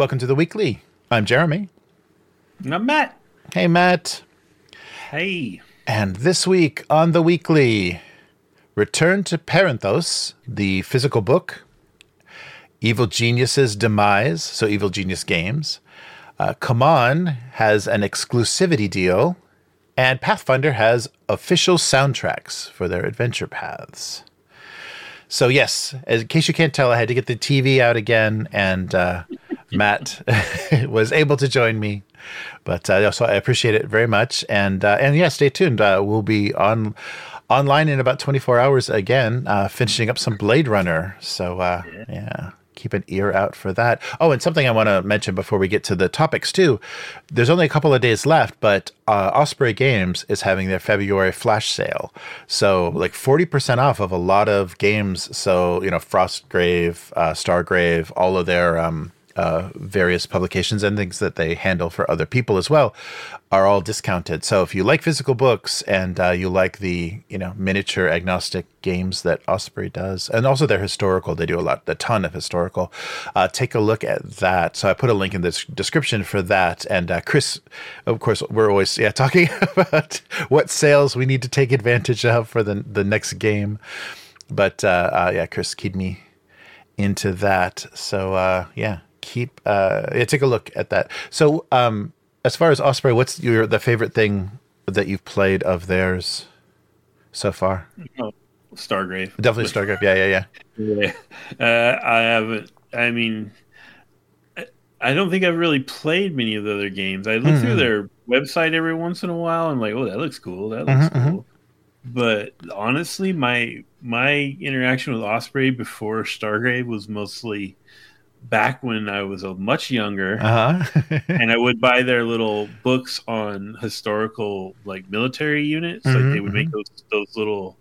Welcome to the weekly. I'm Jeremy. I'm Matt. Hey, Matt. Hey. And this week on the weekly, Return to Perinthos, the physical book, Evil Genius's Demise, so Evil Genius Games. Uh, CMON has an exclusivity deal, and Pathfinder has official soundtracks for their adventure paths. So, yes, in case you can't tell, I had to get the TV out again, and uh, Matt was able to join me. But uh, so I appreciate it very much, and uh, and yeah, stay tuned. Uh, we'll be on online in about 24 hours again, uh, finishing up some Blade Runner. So uh, yeah, keep an ear out for that. Oh, and something I want to mention before we get to the topics too. There's only a couple of days left, but uh, Osprey Games is having their February flash sale. So like 40% off of a lot of games. So, you know, Frostgrave, uh, Stargrave, all of their um, uh, various publications and things that they handle for other people as well are all discounted. So if you like physical books and uh, you like the you know miniature agnostic games that Osprey does, and also they're historical, they do a lot, a ton of historical. Uh, take a look at that. So I put a link in the description for that. And uh, Chris, of course, we're always yeah talking about what sales we need to take advantage of for the the next game. But uh, uh, yeah, Chris keyed me into that. So yeah, keep uh yeah, take a look at that. So um as far as Osprey, what's your the favorite thing that you've played of theirs so far? Oh, Stargrave. Definitely Stargrave. Yeah, yeah, yeah. Yeah. Uh, I haven't I mean I don't think I've really played many of the other games. I look mm-hmm. through their website every once in a while I'm like, oh, that looks cool. That looks mm-hmm, cool. Mm-hmm. But honestly, my my interaction with Osprey before Stargrave was mostly back when I was a much younger, uh-huh. and I would buy their little books on historical like military units. Mm-hmm, like they would mm-hmm. make those those little,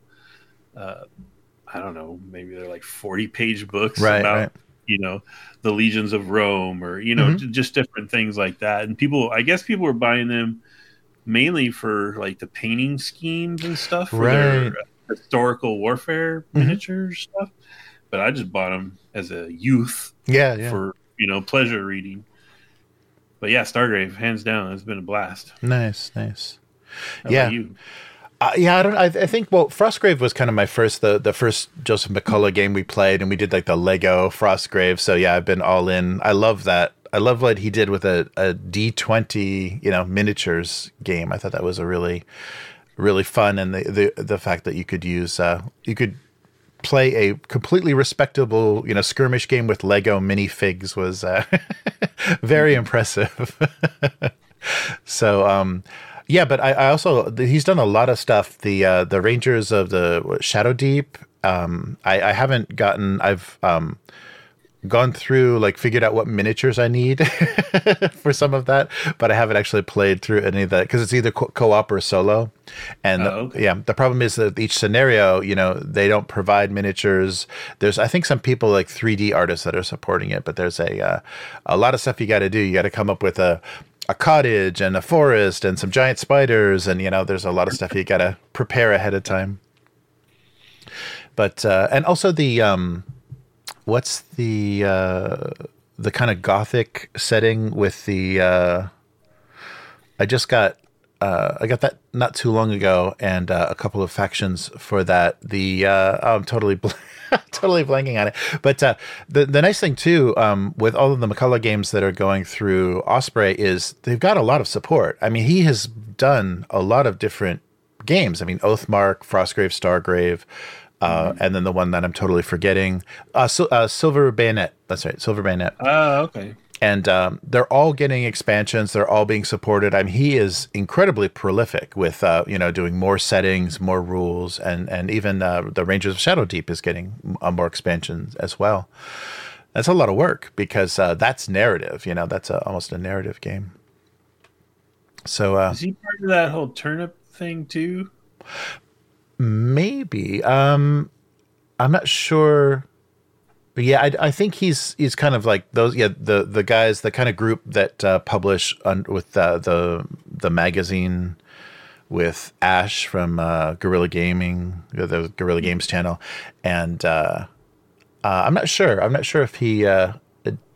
uh, I don't know, maybe they're like forty page books right, about right. you know the legions of Rome or you know mm-hmm. just different things like that. And people, I guess, people were buying them mainly for like the painting schemes and stuff for right. their historical warfare mm-hmm. miniature stuff. But I just bought them as a youth yeah, yeah. For you know pleasure reading. But yeah, Stargrave, hands down, it's been a blast. Nice, nice. How yeah. Uh, yeah, I don't. I, I, think well, Frostgrave was kind of my first the the first Joseph McCullough game we played, and we did like the Lego Frostgrave. So yeah, I've been all in. I love that. I love what he did with a a D twenty you know miniatures game. I thought that was a really really fun, and the the the fact that you could use uh you could play a completely respectable, you know, skirmish game with Lego minifigs was uh, very impressive. so, um, yeah, but I, I, also he's done a lot of stuff. The uh, the Rangers of the Shadow Deep. Um, I, I haven't gotten. I've um, gone through like figured out what miniatures I need for some of that, but I haven't actually played through any of that because it's either co- op or solo. And oh, okay. yeah, the problem is that each scenario, you know, they don't provide miniatures. There's I think some people like 3D artists that are supporting it, but there's a uh, a lot of stuff you got to do. You got to come up with a a cottage and a forest and some giant spiders and you know there's a lot of stuff you got to prepare ahead of time. But uh, and also the um what's the uh, the kind of gothic setting with the? Uh, I just got uh, I got that not too long ago, and uh, a couple of factions for that. The uh, oh, I'm totally bl- totally blanking on it. But uh, the the nice thing too, um, with all of the McCullough games that are going through Osprey, is they've got a lot of support. I mean, he has done a lot of different games. I mean, Oathmark, Frostgrave, Stargrave, uh, mm-hmm. and then the one that I'm totally forgetting, uh, uh, Silver Bayonet. That's right, Silver Bayonet. Oh, okay. And um, they're all getting expansions. They're all being supported. I mean, he is incredibly prolific with uh, you know doing more settings, more rules, and and even uh, the Rangers of Shadow Deep is getting uh, more expansions as well. That's a lot of work because that's narrative. You know, that's a, almost a narrative game. So is he part of that whole turnip thing too? Maybe. Um, I'm not sure. But yeah, I, I, think he's he's kind of like those. Yeah, the the guys, the kind of group that uh, publish on, with uh, the the magazine with Ash from uh, Guerrilla Gaming, the Guerrilla Games channel, and uh, uh, I'm not sure. I'm not sure if he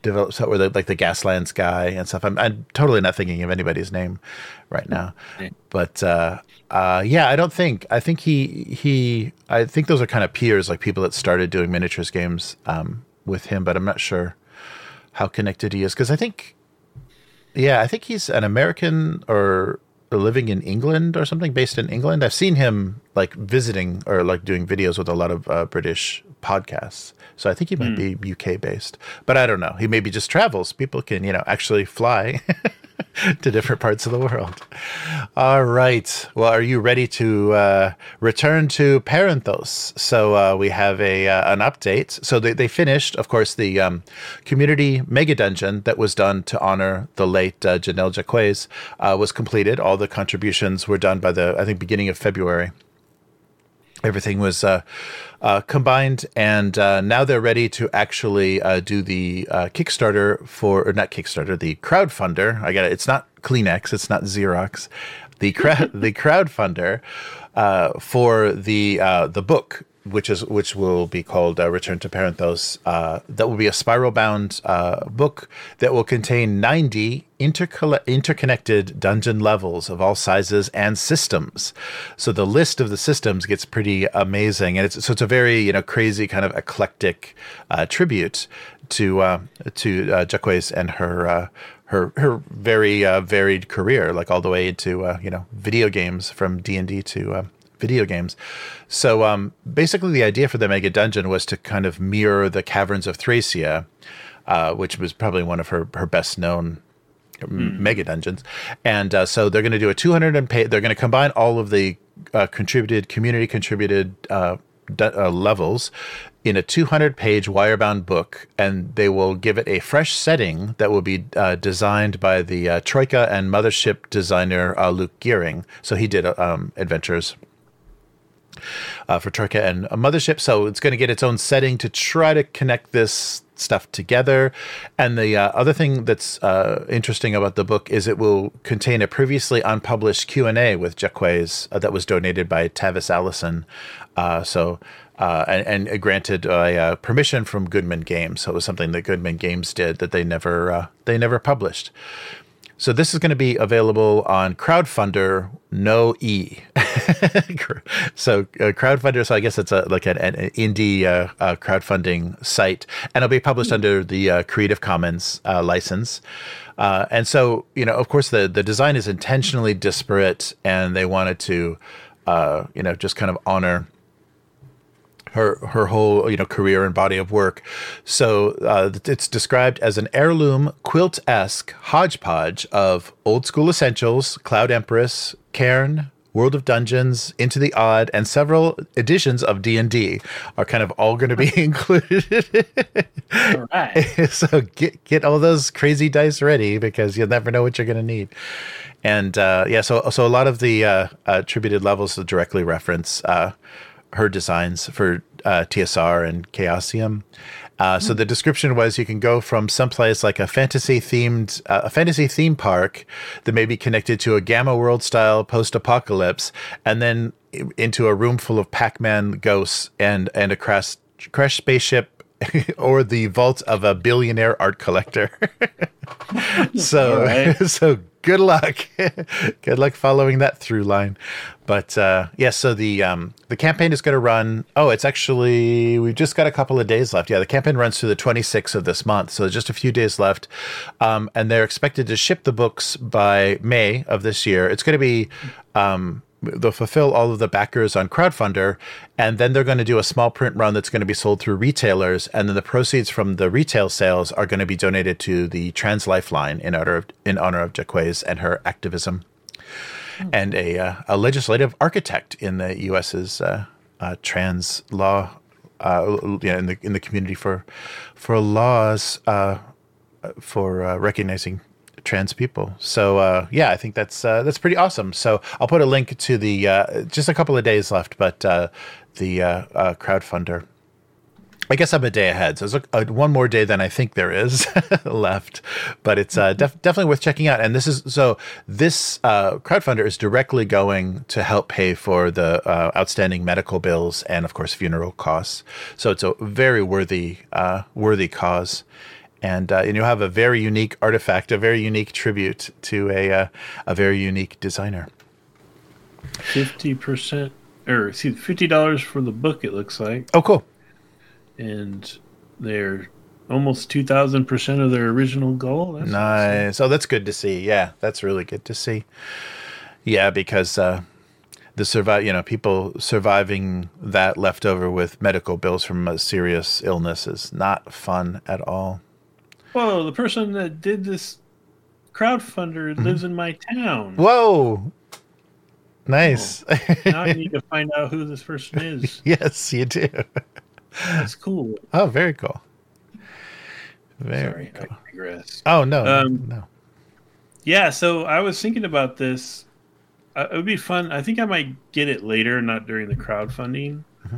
developed or the, like the Gaslands guy and stuff. I'm, I'm totally not thinking of anybody's name right now, but uh, uh, yeah, I don't think. I think he he. I think those are kind of peers, like people that started doing miniatures games um, with him, but I'm not sure how connected he is because I think, yeah, I think he's an American or living in England or something, based in England. I've seen him like visiting or like doing videos with a lot of uh, British podcasts. So I think he might mm. be UK based, but I don't know. He maybe just travels. People can, you know, actually fly to different parts of the world. All right. Well, are you ready to uh, return to Perinthos? So uh, we have a uh, an update. So they, they finished, of course, the um, community mega dungeon that was done to honor the late uh, Jennell Jaquays uh, was completed. All the contributions were done by the I think beginning of February everything was uh, uh, combined, and uh, now they're ready to actually uh, do the uh, Kickstarter for, or not Kickstarter, the crowdfunder. I got it. It's not Kleenex. It's not Xerox. The crowd, the crowdfunder uh, for the the book which is which will be called uh, Return to Perinthos. Uh, that will be a spiral bound uh, book that will contain 90 interconnected dungeon levels of all sizes and systems. So the list of the systems gets pretty amazing, and it's so it's a very you know crazy kind of eclectic uh, tribute to uh, to uh, Jaquays and her. Uh, her, her very varied career, like all the way into you know video games from D and D to video games. So um, basically, the idea for the Mega Dungeon was to kind of mirror the Caverns of Thracia, uh, which was probably one of her her best known mm. mega dungeons. And uh, so they're going to do a 200 and pay. They're going to combine all of the uh, contributed community contributed uh, uh, levels in a 200 page wirebound book, and they will give it a fresh setting that will be uh, designed by the uh, Troika and Mothership designer uh, Luke Gearing. So he did um, Adventures uh, for Troika and a mothership. So it's going to get its own setting to try to connect this stuff together. And the uh, other thing that's uh, interesting about the book is it will contain a previously unpublished Q and A with Jaquays uh, that was donated by Tavis Allison. Uh, so. Uh, and, and, granted permission from Goodman Games, so it was something that Goodman Games did that they never they never published. So this is going to be available on Crowdfundr, no E. so uh, Crowdfundr, so I guess it's a, like an, an indie uh, uh, crowdfunding site, and it'll be published mm-hmm. under the uh, Creative Commons uh, license. Uh, and so, you know, of course, the the design is intentionally disparate, and they wanted to, you know, just kind of honor her her whole you know career and body of work. So uh, it's described as an heirloom quilt esque hodgepodge of old school essentials, Cloud Empress, Cairn, World of Dungeons, Into the Odd, and several editions of D and D are kind of all going to be included. all right. so get get all those crazy dice ready because you'll never know what you're going to need. And uh, yeah, so so a lot of the uh, attributed levels directly reference uh, her designs for uh, TSR and Chaosium. Uh, so the description was you can go from someplace like a fantasy themed uh, a fantasy theme park that may be connected to a gamma world style post apocalypse, and then into a room full of Pac Man ghosts and and a crash crash spaceship or the vault of a billionaire art collector. so so good luck. good luck following that through line. But uh, yeah, so the um, the campaign is going to run. Oh, it's actually we've just got a couple of days left. Yeah, the campaign runs through the 26th of this month, so just a few days left. Um, and they're expected to ship the books by May of this year. It's going to be um, they'll fulfill all of the backers on crowdfunder and then they're going to do a small print run that's going to be sold through retailers and then the proceeds from the retail sales are going to be donated to the trans lifeline in honor of in honor of Jaquays and her activism mm-hmm. and a, uh, a legislative architect in the us's uh, uh, trans law uh, yeah, in the in the community for for laws uh, for uh, recognizing trans people. So uh, yeah, I think that's uh, that's pretty awesome. So I'll put a link to the uh, just a couple of days left, but uh, the uh, uh, crowdfunder. I guess I'm a day ahead, so it's a, one more day than I think there is left, but it's def- definitely worth checking out. And this is so this crowdfunder is directly going to help pay for the outstanding medical bills and, of course, funeral costs. So it's a very worthy worthy cause and uh, and you'll have a very unique artifact, a very unique tribute to a uh, a very unique designer. Fifty percent, or see, fifty dollars for the book. It looks like. Oh, cool. And they're almost two thousand percent of their original goal. That's nice. Awesome. Oh, that's good to see. Yeah, that's really good to see. Yeah, because uh, the survive, you know, people surviving that leftover with medical bills from a serious illness is not fun at all. Whoa, the person that did this crowdfunder mm-hmm. lives in my town. Whoa. Nice. Oh, now I need to find out who this person is. yes, you do. That's cool. Oh, very cool. Very Sorry, cool. Oh no, um, no. Yeah, so I was thinking about this. Uh, it would be fun. I think I might get it later, not during the crowdfunding, mm-hmm.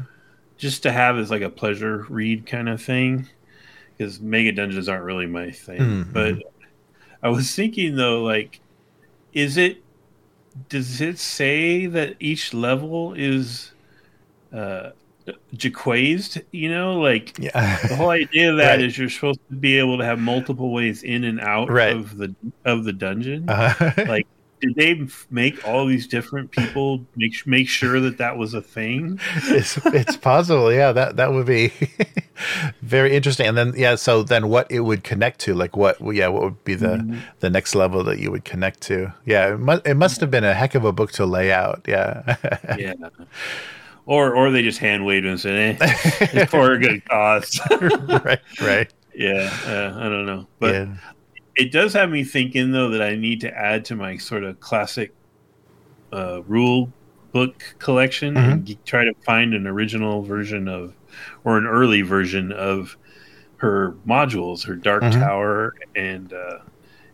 just to have as like a pleasure read kind of thing. Because mega dungeons aren't really my thing. Mm-hmm. But I was thinking though, like, is it? Does it say that each level is? Uh, Jaquaysed, you know, like yeah. the whole idea of that right. is you're supposed to be able to have multiple ways in and out right. of the of the dungeon. Uh-huh. like, did they make all these different people make make sure that that was a thing? it's it's possible, yeah. That that would be very interesting. And then yeah, so then what it would connect to, like what yeah, what would be the mm-hmm. the next level that you would connect to? Yeah, it must it must have been a heck of a book to lay out. Yeah, yeah or or they just hand waved and said, eh, "It's for a good cause." right, right. Yeah, uh, I don't know, but yeah. it does have me thinking though that I need to add to my sort of classic uh, rule book collection mm-hmm. and try to find an original version of or an early version of her modules, her Dark mm-hmm. Tower and uh,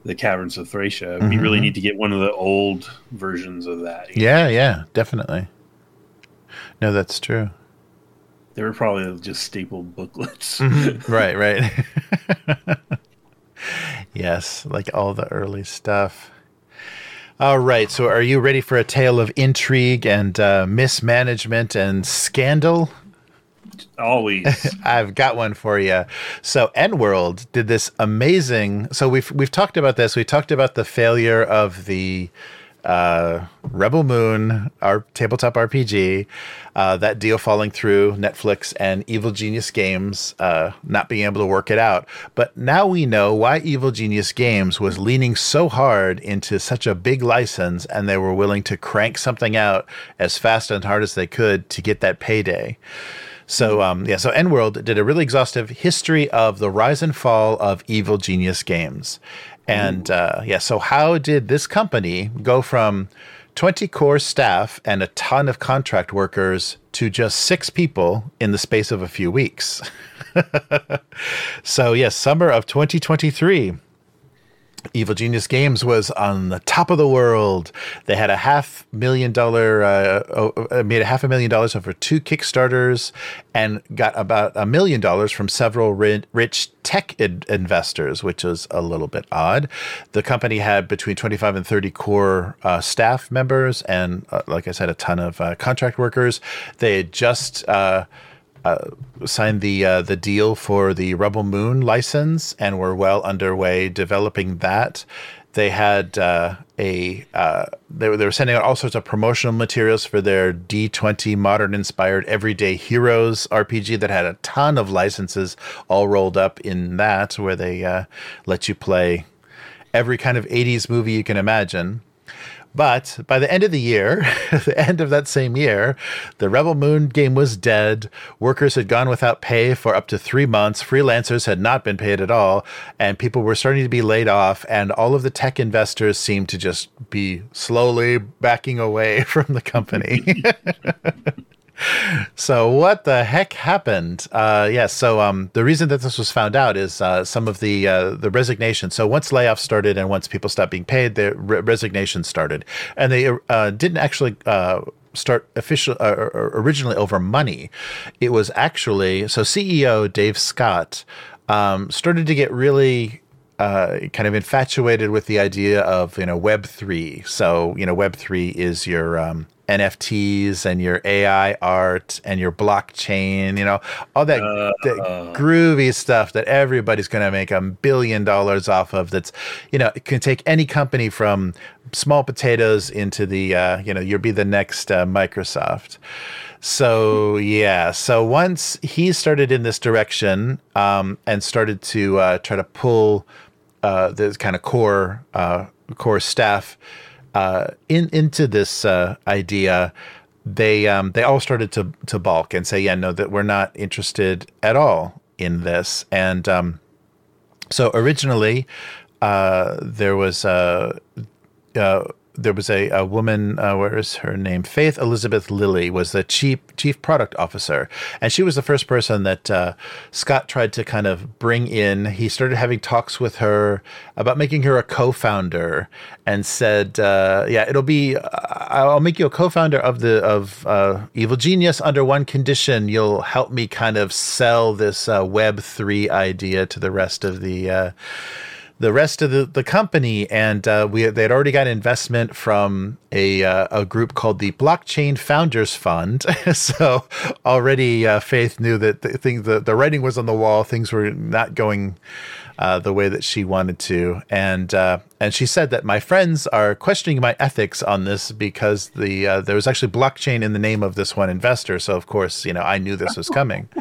the Caverns of Thracia. Mm-hmm. We really mm-hmm. need to get one of the old versions of that. Yeah, know? yeah, definitely. No, that's true. They were probably just stapled booklets. Mm-hmm. Right, right. yes, like all the early stuff. All right, so are you ready for a tale of intrigue and uh, mismanagement and scandal? Always. I've got one for you. So EN World did this amazing. So we've we've talked about this. We talked about the failure of the uh, Rebel Moon, our tabletop RPG, uh, that deal falling through, Netflix and Evil Genius Games uh, not being able to work it out. But now we know why Evil Genius Games was leaning so hard into such a big license and they were willing to crank something out as fast and hard as they could to get that payday. So um, yeah, so EN World did a really exhaustive history of the rise and fall of Evil Genius Games, and uh, yeah, so how did this company go from 20 core staff and a ton of contract workers to just six people in the space of a few weeks? so, yes, summer of 2023. Evil Genius Games was on the top of the world. They had a half million dollar, uh, uh, made a half a million dollars over two Kickstarters, and got about a million dollars from several rich tech investors, which is a little bit odd. The company had between 25 and 30 core uh, staff members, and uh, like I said, a ton of uh, contract workers. They had just uh, signed the uh, the deal for the Rebel Moon license and were well underway developing that. They had uh, a uh, they were they were sending out all sorts of promotional materials for their D twenty modern inspired everyday heroes RPG that had a ton of licenses all rolled up in that, where they uh, let you play every kind of 80s movie you can imagine. But by the end of the year, the end of that same year, the Rebel Moon game was dead. Workers had gone without pay for up to three months. Freelancers had not been paid at all. And people were starting to be laid off. And all of the tech investors seemed to just be slowly backing away from the company. so what the heck happened? Uh, yes. Yeah, so um, the reason that this was found out is uh, some of the uh, the resignation. So once layoffs started and once people stopped being paid, the re- resignation started, and they uh, didn't actually uh, start official uh, originally over money. It was actually so CEO Dave Scott um, started to get really uh, kind of infatuated with the idea of you know Web three. So you know Web three is your um, NFTs and your AI art and your blockchain, you know, all that, uh, that groovy stuff that everybody's going to make a billion dollars off of. That's, you know, it can take any company from small potatoes into the, uh, you know, you'll be the next uh, Microsoft. So yeah, so once he started in this direction um, and started to uh, try to pull uh, the kind of core uh, core staff uh, in into this uh, idea, they um, they all started to to balk and say, yeah, no, that we're not interested at all in this. And um, so originally, uh, there was uh, there was a, a woman, uh, where is her name? Faith Elizabeth Lilly was the chief chief product officer, and she was the first person that uh, Scott tried to kind of bring in. He started having talks with her about making her a co-founder, and said, uh, "Yeah, it'll be. Uh, I'll make you a co-founder of the of uh, Evil Genius under one condition: you'll help me kind of sell this uh, Web three idea to the rest of the." The rest of the, the company, and uh, we they had already got investment from a uh, a group called the Blockchain Founders Fund. so already uh, Faith knew that the thing the, the writing was on the wall. Things were not going uh, the way that she wanted to, and uh, and she said that my friends are questioning my ethics on this because the uh, there was actually blockchain in the name of this one investor. So of course, you know, I knew this was coming.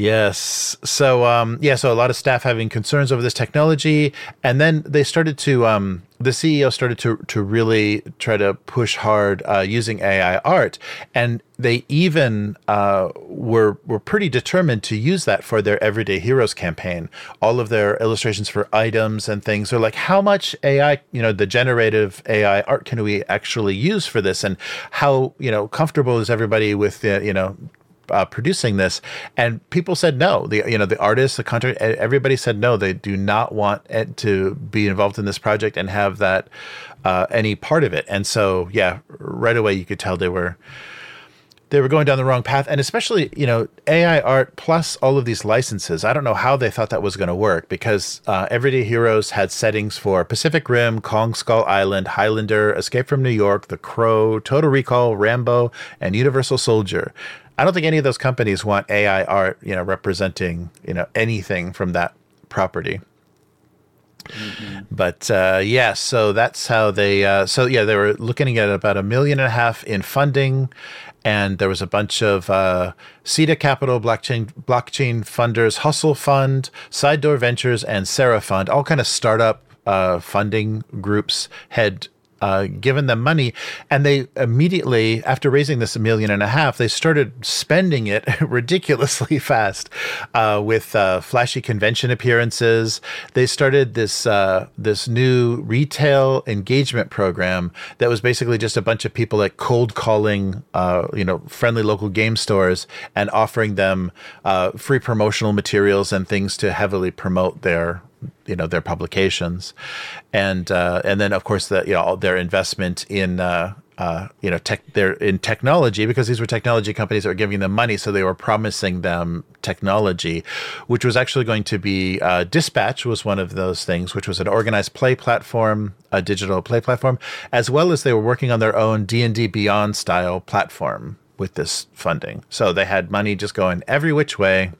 Yes. So um, yeah, so a lot of staff having concerns over this technology, and then they started to um, the CEO started to to really try to push hard uh, using AI art, and they even uh, were were pretty determined to use that for their Everyday Heroes campaign. All of their illustrations for items and things are like, how much AI, you know, the generative AI art can we actually use for this, and how you know comfortable is everybody with the you know uh, producing this, and people said no. The you know the artists, the country, everybody said no. They do not want it to be involved in this project and have that uh, any part of it. And so yeah, right away you could tell they were they were going down the wrong path and especially you know ai art plus all of these licenses i don't know how they thought that was going to work because uh, everyday heroes had settings for pacific rim kong skull island highlander escape from new york the crow total recall rambo and universal soldier I don't think any of those companies want AI art, you know, representing, you know, anything from that property. Mm-hmm. But uh, yeah, so that's how they. Uh, so yeah, they were looking at about a million and a half in funding, and there was a bunch of uh, Cedar Capital, blockchain blockchain funders, Hustle Fund, Side Door Ventures, and Sarah Fund, all kind of startup uh, funding groups had uh, given them money, and they immediately, after raising this a million and a half, they started spending it ridiculously fast uh, with uh, flashy convention appearances. They started this uh, this new retail engagement program that was basically just a bunch of people like cold calling, uh, you know, friendly local game stores and offering them free promotional materials and things to heavily promote their you know their publications, and uh, and then of course the you know their investment in uh, uh, you know tech they're in technology because these were technology companies that were giving them money, so they were promising them technology, which was actually going to be uh, Dispatch was one of those things, which was an organized play platform, a digital play platform, as well as they were working on their own D and D Beyond style platform with this funding. So they had money just going every which way.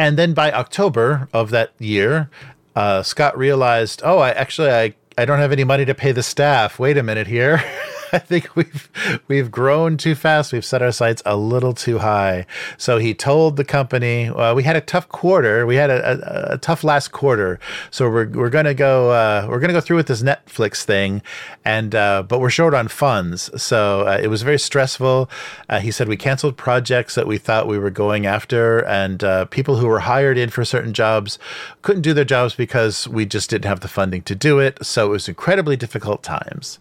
And then by October of that year, uh, Scott realized, oh, I actually I, I don't have any money to pay the staff. Wait a minute here. I think we've we've grown too fast. We've set our sights a little too high. So he told the company, well, we had a tough quarter. We had a, a, a tough last quarter. So we're we're gonna go uh, we're gonna go through with this Netflix thing, and uh, but we're short on funds. So uh, it was very stressful. Uh, he said we canceled projects that we thought we were going after, and uh, people who were hired in for certain jobs couldn't do their jobs because we just didn't have the funding to do it. So it was incredibly difficult times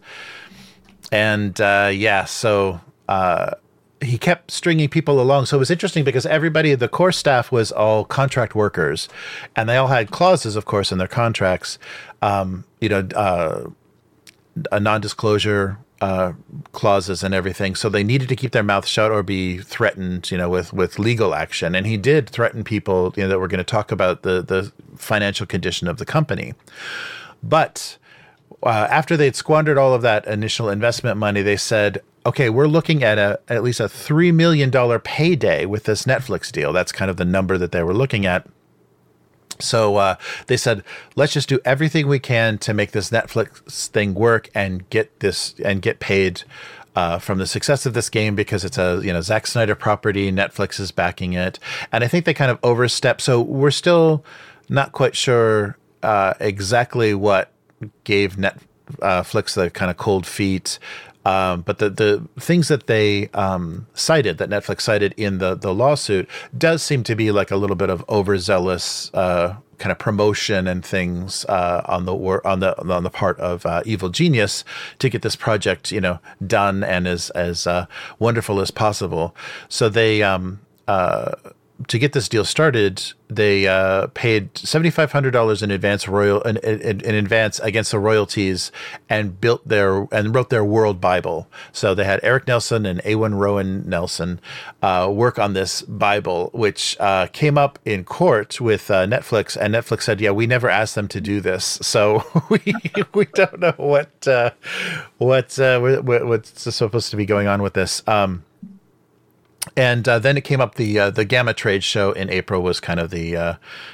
and uh, yeah, so uh, he kept stringing people along. So it was interesting because everybody, the core staff was all contract workers, and they all had clauses, of course, in their contracts. Um, you know, uh, a non-disclosure uh, clauses and everything. So they needed to keep their mouth shut or be threatened, you know, with with legal action. And he did threaten people, you know, that were going to talk about the the financial condition of the company. But uh, after they'd squandered all of that initial investment money, they said, okay, we're looking at a at least a $3 million payday with this Netflix deal. That's kind of the number that they were looking at. So uh, they said, let's just do everything we can to make this Netflix thing work and get this and get paid uh, from the success of this game because it's a you know Zack Snyder property. Netflix is backing it, and I think they kind of overstepped. So we're still not quite sure uh, exactly what gave Netflix the kind of cold feet. Um, but the, the things that they um, cited, that Netflix cited in the, the lawsuit, does seem to be like a little bit of overzealous uh, kind of promotion and things uh, on the on the on the part of uh, Evil Genius to get this project, you know, done and as as uh, wonderful as possible. So they um, uh, to get this deal started, they uh, paid seventy five hundred dollars in advance royal in, in, in, advance against the royalties, and built their and wrote their world Bible. So they had Eric Nelson and Ewan Rowan Nelson uh, work on this Bible, which uh, came up in court with uh, Netflix, and Netflix said, "Yeah, we never asked them to do this, so we we don't know what uh, what, uh, what what's supposed to be going on with this." Um, and uh, then it came up the uh, the GAMA Trade show in April was kind of the uh,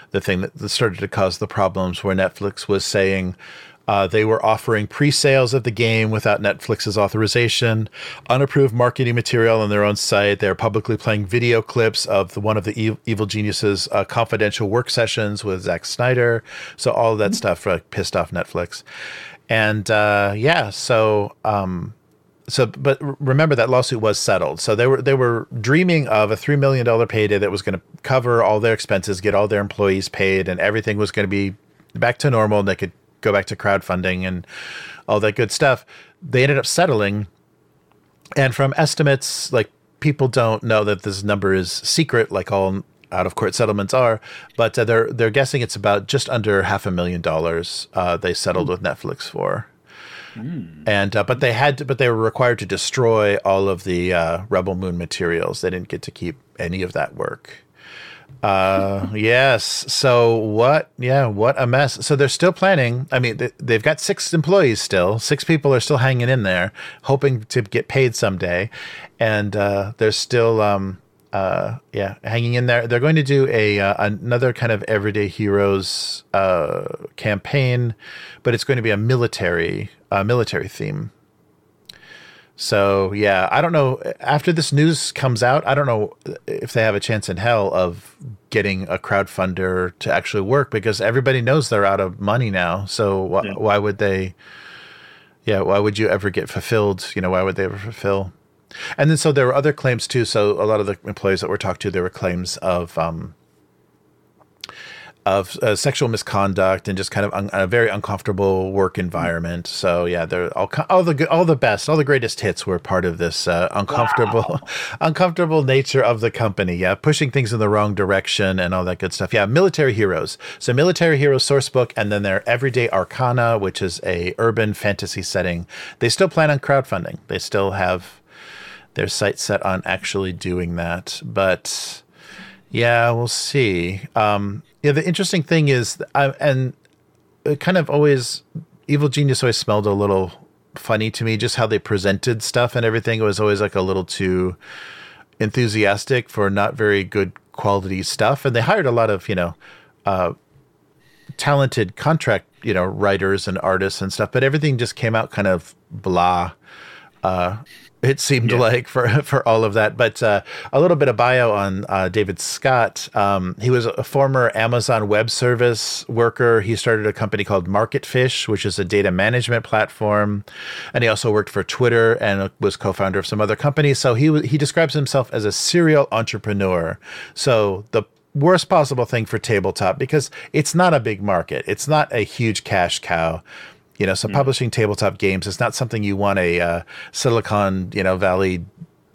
the thing that started to cause the problems where Netflix was saying uh, they were offering pre-sales of the game without Netflix's authorization, unapproved marketing material on their own site. They're publicly playing video clips of the, one of the e- Evil Geniuses' uh, confidential work sessions with Zack Snyder. So all of that mm-hmm. stuff uh, pissed off Netflix, and yeah, so. Um, so but remember that lawsuit was settled. So they were they were dreaming of a $3 million payday that was going to cover all their expenses get all their employees paid and everything was going to be back to normal and they could go back to crowdfunding and all that good stuff. They ended up settling and from estimates like people don't know that this number is secret like all out of court settlements are, but uh, they're they're guessing it's about just under half a million dollars uh, they settled with Netflix for. Mm. And uh, but they had to, but they were required to destroy all of the uh, Rebel Moon materials. They didn't get to keep any of that work. Uh, yes. So what? Yeah, what a mess. So they're still planning. I mean, they've got six employees still. Six people are still hanging in there, hoping to get paid someday, and uh, they're still. Um, uh, yeah, hanging in there. They're going to do a uh, another kind of everyday heroes uh, campaign, but it's going to be a military uh, military theme. So yeah, I don't know. After this news comes out, I don't know if they have a chance in hell of getting a crowdfunder to actually work because everybody knows they're out of money now. So wh- yeah. why would they? Yeah, why would you ever get fulfilled? You know, why would they ever fulfill? And then so there were other claims too. So a lot of the employees that were talked to, there were claims of um, of uh, sexual misconduct and just kind of un- a very uncomfortable work environment. So yeah, they're all all the all the best, all the greatest hits were part of this uh, uncomfortable wow. uncomfortable nature of the company. Yeah, pushing things in the wrong direction and all that good stuff. Yeah, military heroes. So military heroes source book, and then their everyday arcana, which is a urban fantasy setting. They still plan on crowdfunding. They still have their sights set on actually doing that, but. Yeah, we'll see. Um, yeah, the interesting thing is, I, and it kind of always, Evil Genius always smelled a little funny to me, just how they presented stuff and everything. It was always like a little too enthusiastic for not very good quality stuff. And they hired a lot of, you know, uh, talented contract, you know, writers and artists and stuff, but everything just came out kind of blah. Uh, it seemed yeah. like for for all of that. But uh, a little bit of bio on uh, David Scott. Um, he was a former Amazon Web Service worker. He started a company called Marketfish, which is a data management platform, and he also worked for Twitter and was co-founder of some other companies. So he he describes himself as a serial entrepreneur. So the worst possible thing for tabletop because it's not a big market. It's not a huge cash cow. You know, so mm. publishing tabletop games is not something you want a uh, Silicon, you know, Valley,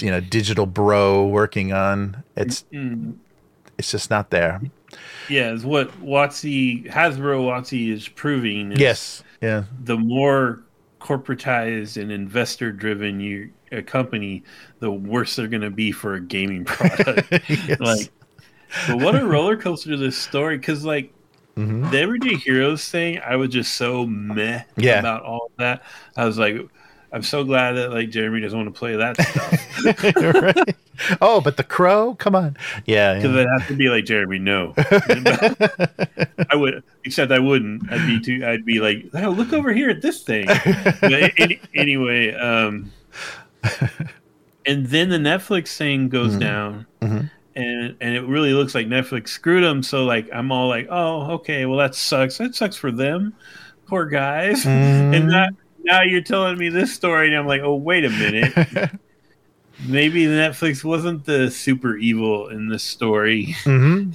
you know, digital bro working on. It's mm. it's just not there. Yeah, it's what WotC Hasbro WotC is proving. Is yes, yeah. The more corporatized and investor driven you a company, the worse they're going to be for a gaming product. yes. Like, but what a roller coaster this story! Because like Mm-hmm. The Everyday Heroes thing, I was just so meh yeah. about all that. I was like, I'm so glad that like Jeremy doesn't want to play that stuff. right. Oh, but the crow, come on, yeah, because yeah. it has to be like Jeremy. No, I would, except I wouldn't. I'd be too. I'd be like, oh, look over here at this thing. But any, anyway, um, and then the Netflix thing goes Mm-hmm. down. Mhm. And, and it really looks like Netflix screwed them. So like I'm all like, oh, okay, well that sucks. That sucks for them, poor guys. Mm. And that, now you're telling me this story, and I'm like, oh, wait a minute. Maybe Netflix wasn't the super evil in this story. Mhm.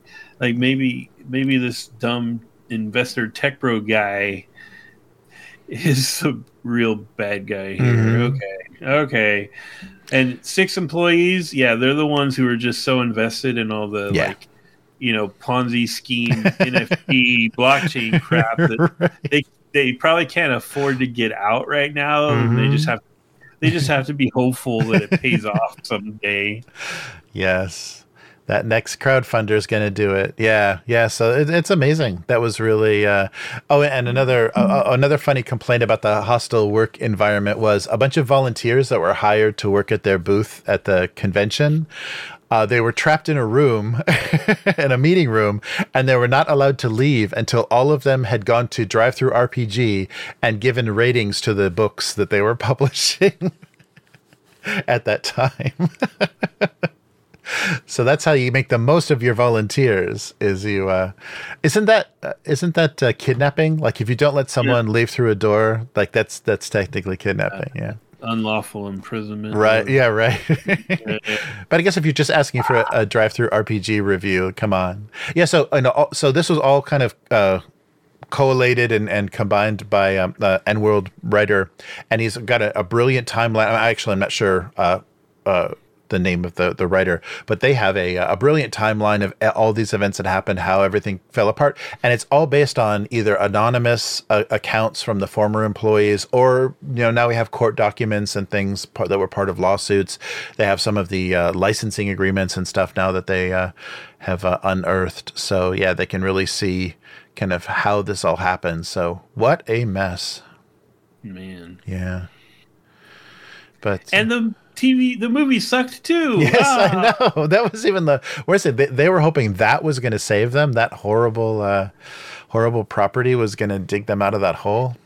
like maybe maybe this dumb investor tech bro guy is the real bad guy here. Mhm. Okay, okay. And six employees, yeah, they're the ones who are just so invested in all the Yeah. like, you know, Ponzi scheme, NFT, blockchain crap that Right. they they probably can't afford to get out right now. and They mm-hmm. just have they just have to be hopeful that it pays off someday. Yes. That next crowdfunder is going to do it. Yeah, yeah. So it, it's amazing. That was really. Uh, oh, and another uh, uh, another funny complaint about the hostile work environment was a bunch of volunteers that were hired to work at their booth at the convention. Uh, they were trapped in a room, in a meeting room, and they were not allowed to leave until all of them had gone to DriveThruRPG and given ratings to the books that they were publishing at that time. so that's how you make the most of your volunteers is you uh isn't that uh, isn't that uh, kidnapping like if you don't let someone leave through a door like that's that's technically kidnapping yeah Unlawful imprisonment. right yeah right Yeah. but i guess if you're just asking for a, a DriveThruRPG review come on yeah so I know, all- so this was all kind of uh collated and, and combined by um, uh, EN World writer, and he's got a, a brilliant timeline. I Actually, I'm not sure uh, uh, the name of the, the writer, but they have a, a brilliant timeline of all these events that happened, how everything fell apart, and it's all based on either anonymous uh, accounts from the former employees, or you know now we have court documents and things part, that were part of lawsuits. They have some of the uh, licensing agreements and stuff now that they uh, have uh, unearthed. So yeah, they can really see kind of how this all happened. So what a mess. Man. Yeah. But And the TV, the movie sucked too. yes, Ah. I know. That was even the where's it? They, they were hoping that was going to save them. That horrible, uh, horrible property was going to dig them out of that hole.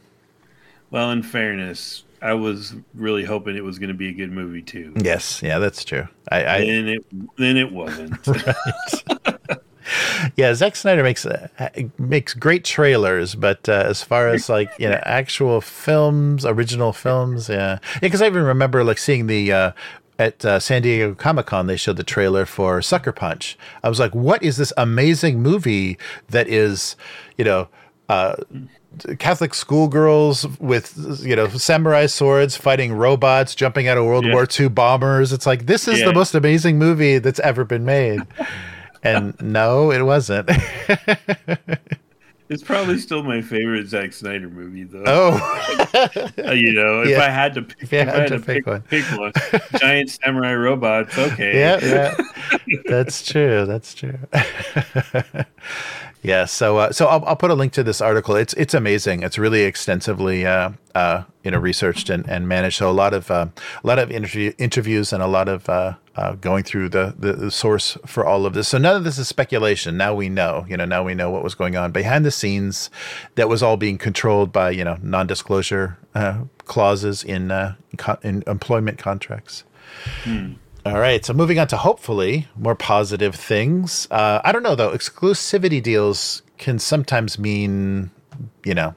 Well, in fairness, I was really hoping it was going to be a good movie too. Yes, yeah, that's true. I, I then it then it wasn't. yeah, Zack Snyder makes uh, makes great trailers, but uh, as far as like you know, actual films, original films, yeah, yeah. Because I even remember like seeing the uh, at uh, San Diego Comic Con, they showed the trailer for Sucker Punch. I was like, what is this amazing movie that is, you know. Uh, Catholic schoolgirls with you know samurai swords fighting robots, jumping out of World Yeah. War II bombers. It's like this is Yeah. the most amazing movie that's ever been made. And no, it wasn't. it's probably still my favorite Zack Snyder movie, though. oh, Uh, you know, if Yeah. I had to, pick, you if I had to to pick pick, one. pick one, giant samurai robots. Okay, yeah, yeah, that's true. That's true. yeah. So, uh, so I'll, I'll put a link to this article. It's it's amazing. It's really extensively, uh, uh, you know, researched and, and managed. So a lot of uh, a lot of interview, interviews and a lot of uh, uh, going through the, the the source for all of this. So none of this is speculation. Now we know. You know, now we know what was going on behind the scenes. That was all being controlled by you know non-disclosure uh, clauses in co- in employment contracts. All right, so moving on to hopefully more positive things. Uh, I don't know though. Exclusivity deals can sometimes mean, you know,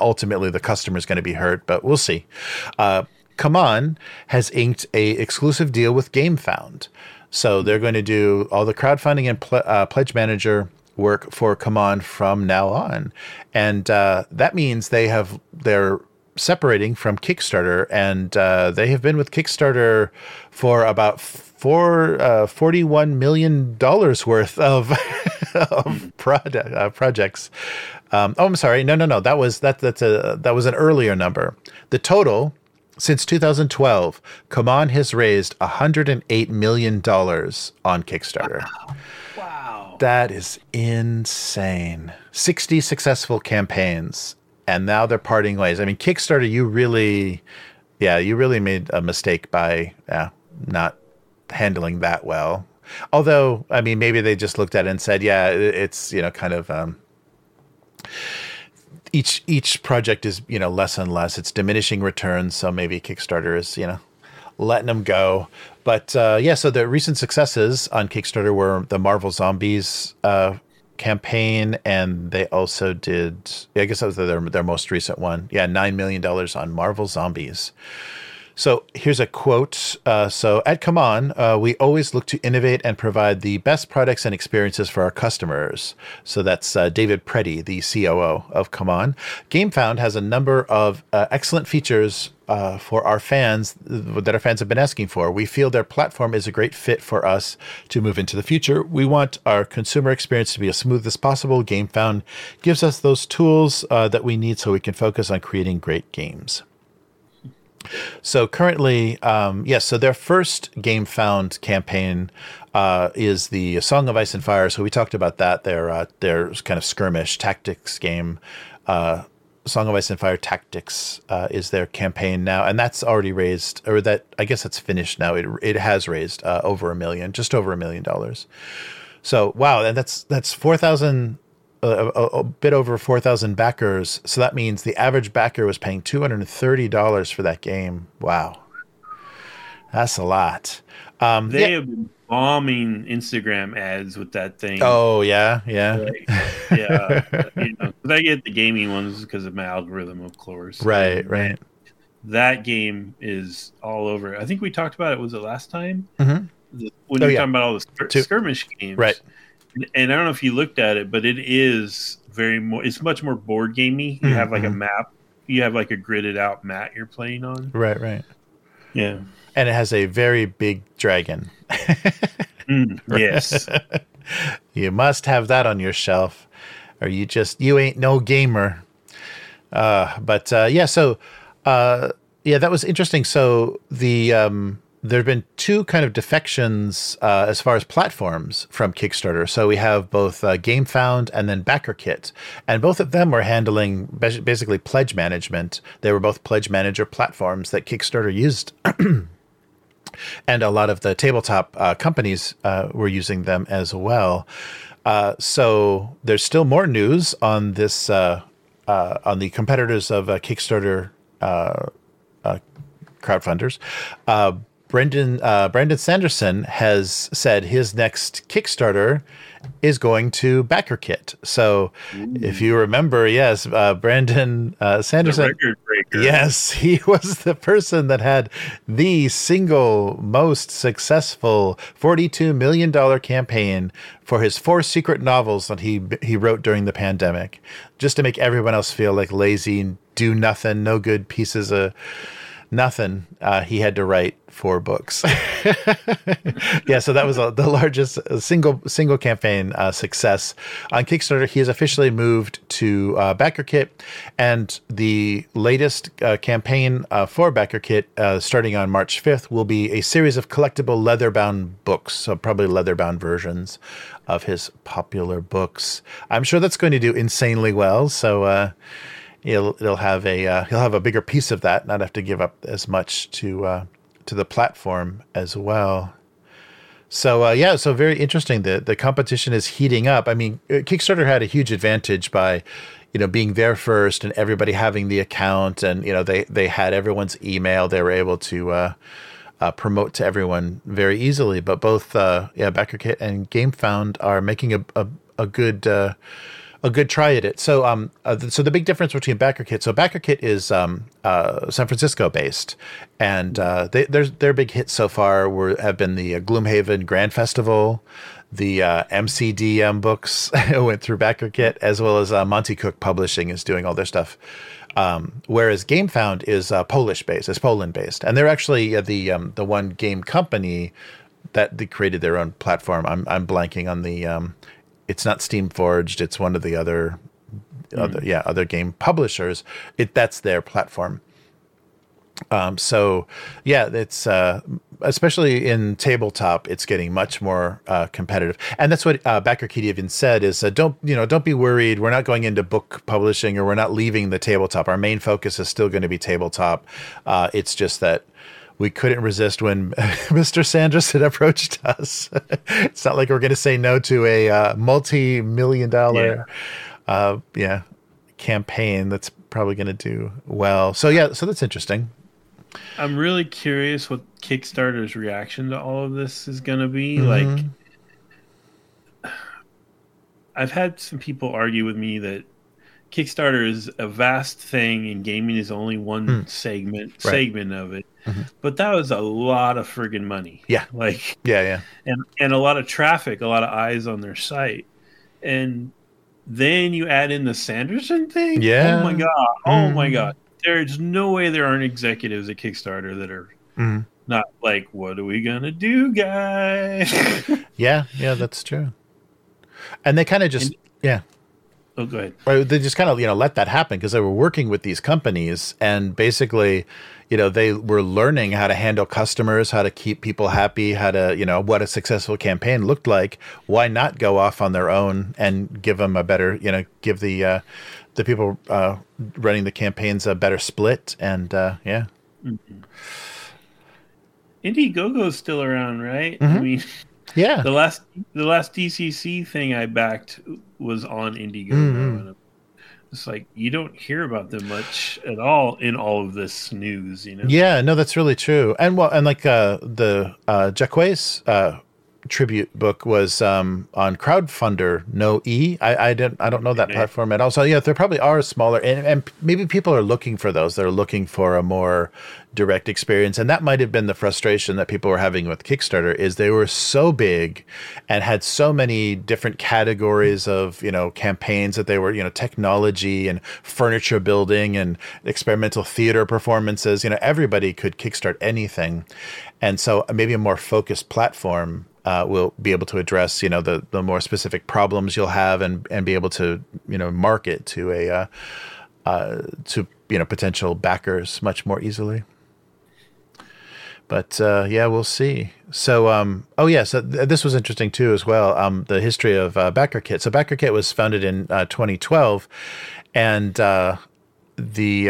ultimately the customer is going to be hurt, but we'll see. Uh, CMON has inked a exclusive deal with GameFound, so they're going to do all the crowdfunding and pl- uh, pledge manager work for CMON from now on, and uh, that means they have they're separating from Kickstarter, and uh, they have been with Kickstarter for about four uh, forty-one million dollars worth of of product uh, projects. Um, oh, I'm sorry. No, no, no. That was that. That's a that was an earlier number. The total since 2012, CMON has raised 108 million dollars on Kickstarter. Wow. That is insane. 60 successful campaigns, and now they're parting ways. I mean, Kickstarter, you really, yeah, you really made a mistake by yeah, not handling that well. Although, I mean, maybe they just looked at it and said, yeah, it's, you know, kind of. Um, each each project is you know less and less. It's diminishing returns, so maybe Kickstarter is you know letting them go. But uh, yeah, so the recent successes on Kickstarter were the Marvel Zombies uh, campaign, and they also did. I guess that was their their most recent one. Yeah, nine million dollars on Marvel Zombies. So here's a quote. Uh, so at CMON, uh, we always look to innovate and provide the best products and experiences for our customers. So that's uh, David Preti, the COO of CMON. GameFound has a number of uh, excellent features uh, for our fans that our fans have been asking for. We feel their platform is a great fit for us to move into the future. We want our consumer experience to be as smooth as possible. GameFound gives us those tools uh, that we need so we can focus on creating great games. So currently, um, yes. So their first GameFound campaign uh, is the Song of Ice and Fire. So we talked about that. Their uh, their kind of skirmish tactics game. Uh, Song of Ice and Fire Tactics uh, is their campaign now, and that's already raised, or that I guess that's finished now. It it has raised uh, over a million, just over a million dollars. So wow, and that's that's four thousand a, a, bit over 4,000 backers. So that means the average backer was paying $230 for that game. Wow. That's a lot. Um, they yeah. have been bombing Instagram ads with that thing. Oh, yeah. Yeah. Like, yeah. you know, I get the gaming ones because of my algorithm, of course. Right, and right. That game is all over. I think we talked about it. Was it last time? Mm-hmm. When oh, you're yeah. talking about all the skir- skirmish games. Right and I don't know if you looked at it, but it is very more. It's much more board gamey. You mm-hmm. have like a mm-hmm. map. You have like a gridded out mat you're playing on. Right, right. Yeah, and it has a very big dragon. mm, yes, you must have that on your shelf, or you just you ain't no gamer. Uh, but uh, yeah, so uh, yeah, that was interesting. So the um, there have been two kind of defections uh, as far as platforms from Kickstarter. So we have both uh, GameFound and then BackerKit, and both of them were handling basically pledge management. They were both pledge manager platforms that Kickstarter used. and a lot of the tabletop uh, companies uh, were using them as well. Uh, so there's still more news on this uh, on the competitors of Kickstarter crowdfunders. Uh, Brendan uh, Brandon Sanderson has said his next Kickstarter is going to BackerKit. So, Ooh. if you remember, yes, uh, Brandon uh, Sanderson, yes, he was the person that had the single most successful forty-two million dollar campaign for his four secret novels that he he wrote during the pandemic, just to make everyone else feel like lazy, do nothing, no good pieces of nothing. Uh, he had to write four books. yeah, so that was a, the largest uh, single single campaign uh, success on Kickstarter. He has officially moved to uh, BackerKit, and the latest uh, campaign uh, for BackerKit, uh, starting on March fifth, will be a series of collectible leather-bound books. So probably leather-bound versions of his popular books. I'm sure that's going to do insanely well. So. Uh, It'll, it'll have a uh, he'll have a bigger piece of that, not have to give up as much to uh, to the platform as well. So uh, yeah, so very interesting. The the competition is heating up. I mean, uh, Kickstarter had a huge advantage by, you know, being there first and everybody having the account, and you know they they had everyone's email. They were able to uh, uh, promote to everyone very easily. But both uh, yeah, BackerKit and GameFound are making a a, a good. A good try at it. So, um, uh, so the big difference between BackerKit, so BackerKit is um, uh, San Francisco based, and uh, they, their their big hits so far were have been the uh, Gloomhaven Grand Festival, the uh, MCDM books went through BackerKit, as well as uh, Monte Cook Publishing is doing all their stuff. Um, whereas GameFound is uh, Polish based, is Poland based, and they're actually the um, the one game company that they created their own platform. I'm I'm blanking on the um, it's not Steam Forged. It's one of the other, mm. other yeah, other game publishers. It that's their platform. Um, so yeah, it's uh, especially in tabletop, it's getting much more uh, competitive, and that's what uh, BackerKit even said: is uh, don't you know, don't be worried. We're not going into book publishing, or we're not leaving the tabletop. Our main focus is still going to be tabletop. Uh, it's just that we couldn't resist when Mr. Sanders had approached us. it's not like we're going to say no to a uh, multi-million dollar, yeah. Uh, yeah, campaign that's probably going to do well. So yeah, so that's interesting. I'm really curious what Kickstarter's reaction to all of this is going to be. Mm-hmm. Like, I've had some people argue with me that Kickstarter is a vast thing and gaming is only one mm. segment right. segment of it. Mm-hmm. But that was a lot of friggin' money. Yeah. Like Yeah, yeah. And and a lot of traffic, a lot of eyes on their site. And then you add in the Sanderson thing. Yeah. Oh my god. Oh mm. my god. There's no way there aren't executives at Kickstarter that are mm. not like, what are we gonna do, guys? yeah, yeah, that's true. And they kind of just and, yeah. Oh, go ahead. Right, they just kind of you know let that happen because they were working with these companies and basically, you know, they were learning how to handle customers, how to keep people happy, how to you know what a successful campaign looked like. Why not go off on their own and give them a better you know give the uh, the people uh, running the campaigns a better split and uh, yeah. Mm-hmm. Indiegogo is still around, right? Mm-hmm. I mean. Yeah. The last the last DCC thing I backed was on Indiegogo. Mm-hmm. It's like you don't hear about them much at all in all of this news, you know. Yeah, no, that's really true. And well, and like uh, the uh, Jaquays uh, tribute book was um, on Crowdfundr no e? I, I didn't i don't know that platform at all. So yeah there probably are smaller and, and maybe people are looking for those they're looking for a more direct experience. And that might have been the frustration that people were having with kickstarter is they were so big and had so many different categories of you know campaigns that they were you know technology and furniture building and experimental theater performances. You know everybody could kickstart anything. And so maybe a more focused platform uh, will be able to address you know the the more specific problems you'll have and and be able to you know market to a uh, uh, to you know potential backers much more easily. But uh, yeah, we'll see. So, um, oh yeah, so th- this was interesting too as well. Um, the history of uh, BackerKit. So BackerKit was founded in uh, 2012, and the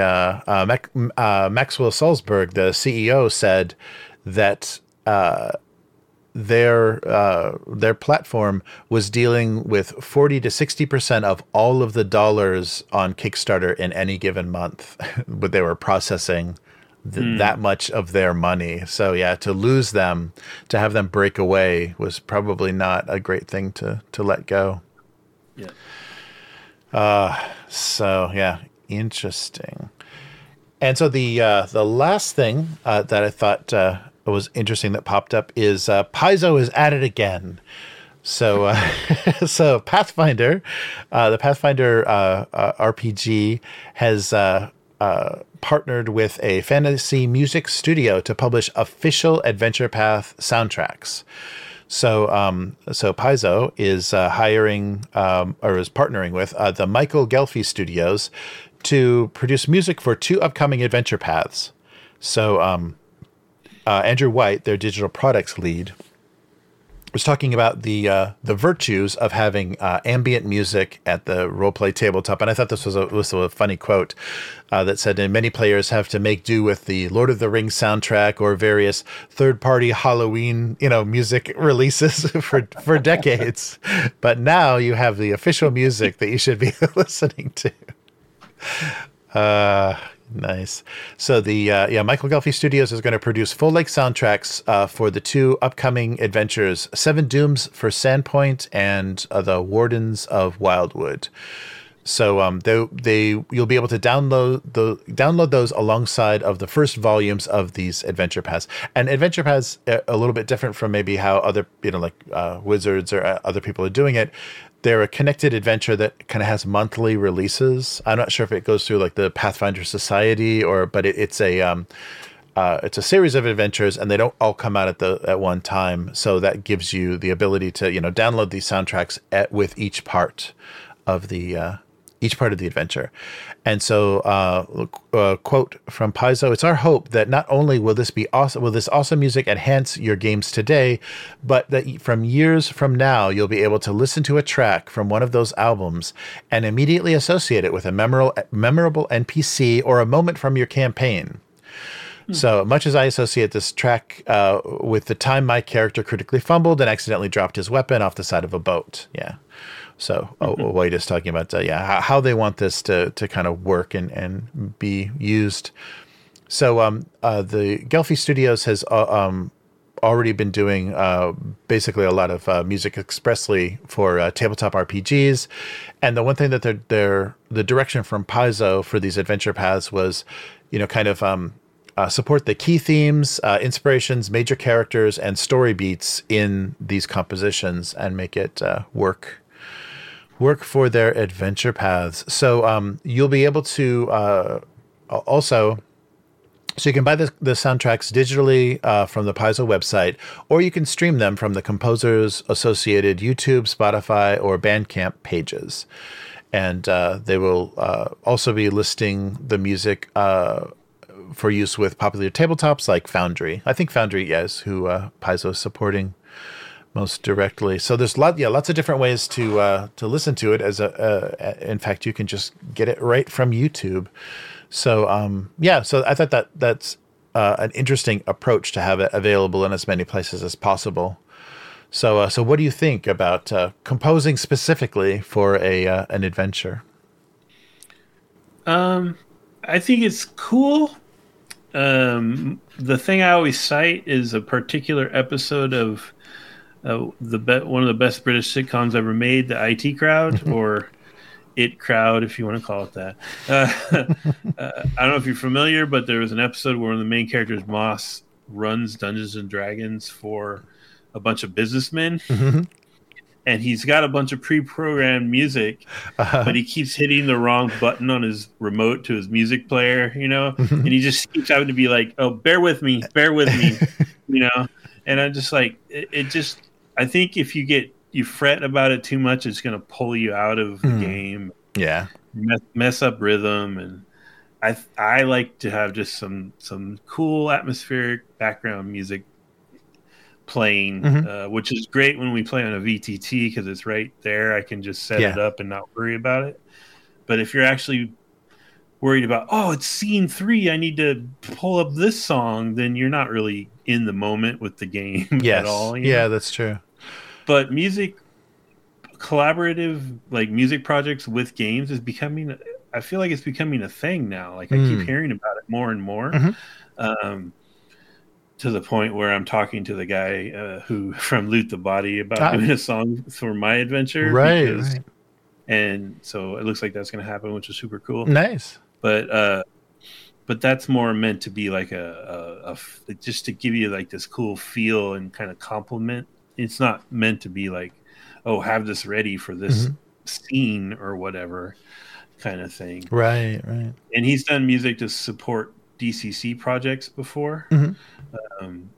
Mac- Maxwell Salzberg, the CEO, said that uh, their uh, their platform was dealing with 40 to 60 percent of all of the dollars on Kickstarter in any given month, but they were processing th- mm. that much of their money. So yeah, to lose them, to have them break away, was probably not a great thing to to let go. Yeah. Uh, so yeah, interesting. And so the uh, the last thing uh, that I thought uh, was interesting that popped up is uh, Paizo is at it again. So, uh, so Pathfinder, uh, the Pathfinder uh, uh RPG has uh, uh, partnered with a fantasy music studio to publish official Adventure Path soundtracks. So, um, so Paizo is uh hiring um, or is partnering with uh the Michael Ghelfi Studios to produce music for two upcoming Adventure Paths. So, um, uh, Andrew White, their digital products lead, was talking about the uh, the virtues of having uh, ambient music at the roleplay tabletop, and I thought this was a was a funny quote uh, that said, "Many players have to make do with the Lord of the Rings soundtrack or various third party Halloween you know music releases for for decades, but now you have the official music that you should be listening to." Nice. So the uh, yeah Michael Ghelfi Studios is going to produce full length soundtracks uh, for the two upcoming adventures: Seven Dooms for Sandpoint and uh, the Wardens of Wildwood. So um, they they you'll be able to download the download those alongside of the first volumes of these adventure paths. And adventure paths uh, a little bit different from maybe how other you know like uh, wizards or uh, other people are doing it they're a connected adventure that kind of has monthly releases. I'm not sure if it goes through like the Pathfinder Society or, but it, it's a um, uh, it's a series of adventures, and they don't all come out at the at one time. So that gives you the ability to you know download these soundtracks at, with each part of the uh, each part of the adventure. And so, uh, uh, quote from Paizo: "It's our hope that not only will this be awesome, will this awesome music enhance your games today, but that from years from now you'll be able to listen to a track from one of those albums and immediately associate it with a memorable, memorable NPC or a moment from your campaign." Hmm. So much as I associate this track uh, with the time my character critically fumbled and accidentally dropped his weapon off the side of a boat. Yeah. So mm-hmm. Wade is talking about uh, yeah how, how, they want this to to kind of work and and be used. So um, uh, the Ghelfi Studios has uh, um, already been doing uh, basically a lot of uh, music expressly for uh, tabletop RPGs, and the one thing that they're, they're the direction from Paizo for these adventure paths was, you know, kind of um, uh, support the key themes, uh, inspirations, major characters, and story beats in these compositions and make it uh, work work for their adventure paths. So um, you'll be able to uh, also. So you can buy the, the soundtracks digitally uh, from the Paizo website, or you can stream them from the composers associated YouTube, Spotify, or Bandcamp pages. And uh, they will uh, also be listing the music uh, for use with popular tabletops like Foundry. I think Foundry, yes, who uh, Paizo is supporting most directly. So there's lot, yeah, lots of different ways to uh, to listen to it. As a, uh, in fact, you can just get it right from YouTube. So um, yeah, so I thought that that's uh, an interesting approach to have it available in as many places as possible. So uh, so what do you think about uh, composing specifically for a uh, an adventure? Um, I think it's cool. Um, the thing I always cite is a particular episode of uh, the be- one of the best British sitcoms ever made, the IT Crowd or It Crowd, if you want to call it that. Uh, uh, I don't know if you're familiar, but there was an episode where one of the main characters, Moss, runs Dungeons and Dragons for a bunch of businessmen. Mm-hmm. And he's got a bunch of pre-programmed music, uh-huh. but he keeps hitting the wrong button on his remote to his music player, you know. Mm-hmm. And he just keeps having to be like, "Oh, bear with me, bear with me," you know. And I'm just like, it, it just I think if you get you fret about it too much, it's going to pull you out of the mm. game. Yeah, mess, mess, up rhythm, and I I like to have just some some cool atmospheric background music playing, mm-hmm. uh, which is great when we play on a VTT because it's right there. I can just set yeah. it up and not worry about it. But if you're actually worried about, oh, it's scene three, I need to pull up this song, then you're not really in the moment with the game yes. at all. yeah, know? that's true. But music, collaborative like music projects with games is becoming. I feel like it's becoming a thing now. Like I keep hmm. hearing about it more and more. Mm-hmm. Um, to the point where I'm talking to the guy uh, who from Loot the Body about ah. doing a song for my adventure, right, because, right? And so it looks like that's going to happen, which is super cool. Nice, but uh, but that's more meant to be like a, a, a, just to give you like this cool feel and kind of compliment. It's not meant to be like, oh, have this ready for this mm-hmm. scene or whatever kind of thing. Right, right. And he's done music to support DCC projects before, mm-hmm. um,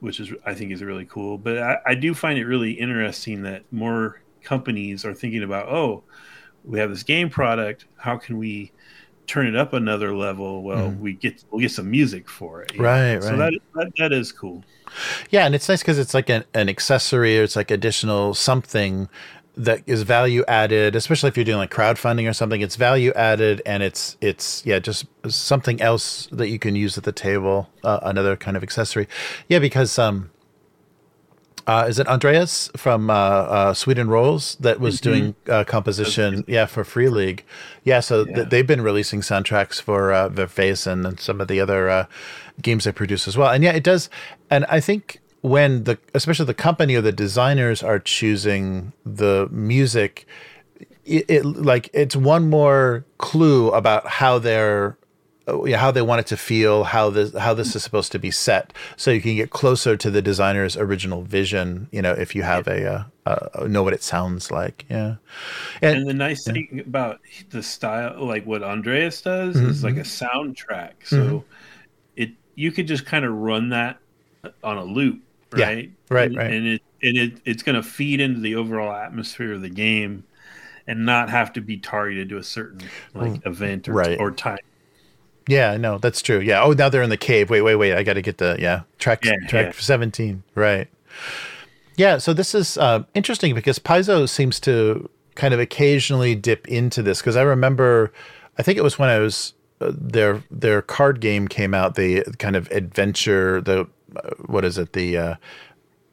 which is I think is really cool. But I, I do find it really interesting that more companies are thinking about, oh, we have this game product. How can we turn it up another level, well, mm. we get we'll get some music for it. Right, know? right. So that, that that is cool. Yeah, and it's nice because it's like an, an accessory or it's like additional something that is value added, especially if you're doing like crowdfunding or something. It's value added, and it's it's yeah, just something else that you can use at the table. Uh, another kind of accessory. Yeah, because um, uh, is it Andreas from uh, uh, Sweden Rolls that was mm-hmm. doing uh, composition? Yeah, for Free League. Yeah, so yeah. Th- they've been releasing soundtracks for uh, Vaesen and some of the other uh, games they produce as well. And yeah, it does. And I think when the, especially the company or the designers are choosing the music, it, it like it's one more clue about how they're how they want it to feel, how this how this is supposed to be set, so you can get closer to the designer's original vision. You know, if you have a, uh, uh, know what it sounds like, yeah. And, and the nice yeah. thing about the style, like what Andreas does, mm-hmm. is like a soundtrack. So mm-hmm. it you could just kind of run that on a loop, right? Yeah, right, and, right. And it and it it's going to feed into the overall atmosphere of the game and not have to be targeted to a certain like mm, event or, right. or time. Yeah, no, that's true. Yeah. Oh, now they're in the cave. Wait, wait, wait. I got to get the yeah track yeah, track yeah. seventeen. Right. Yeah. So this is uh, interesting because Paizo seems to kind of occasionally dip into this because I remember, I think it was when I was uh, their their card game came out. The kind of adventure. The uh, what is it? The uh,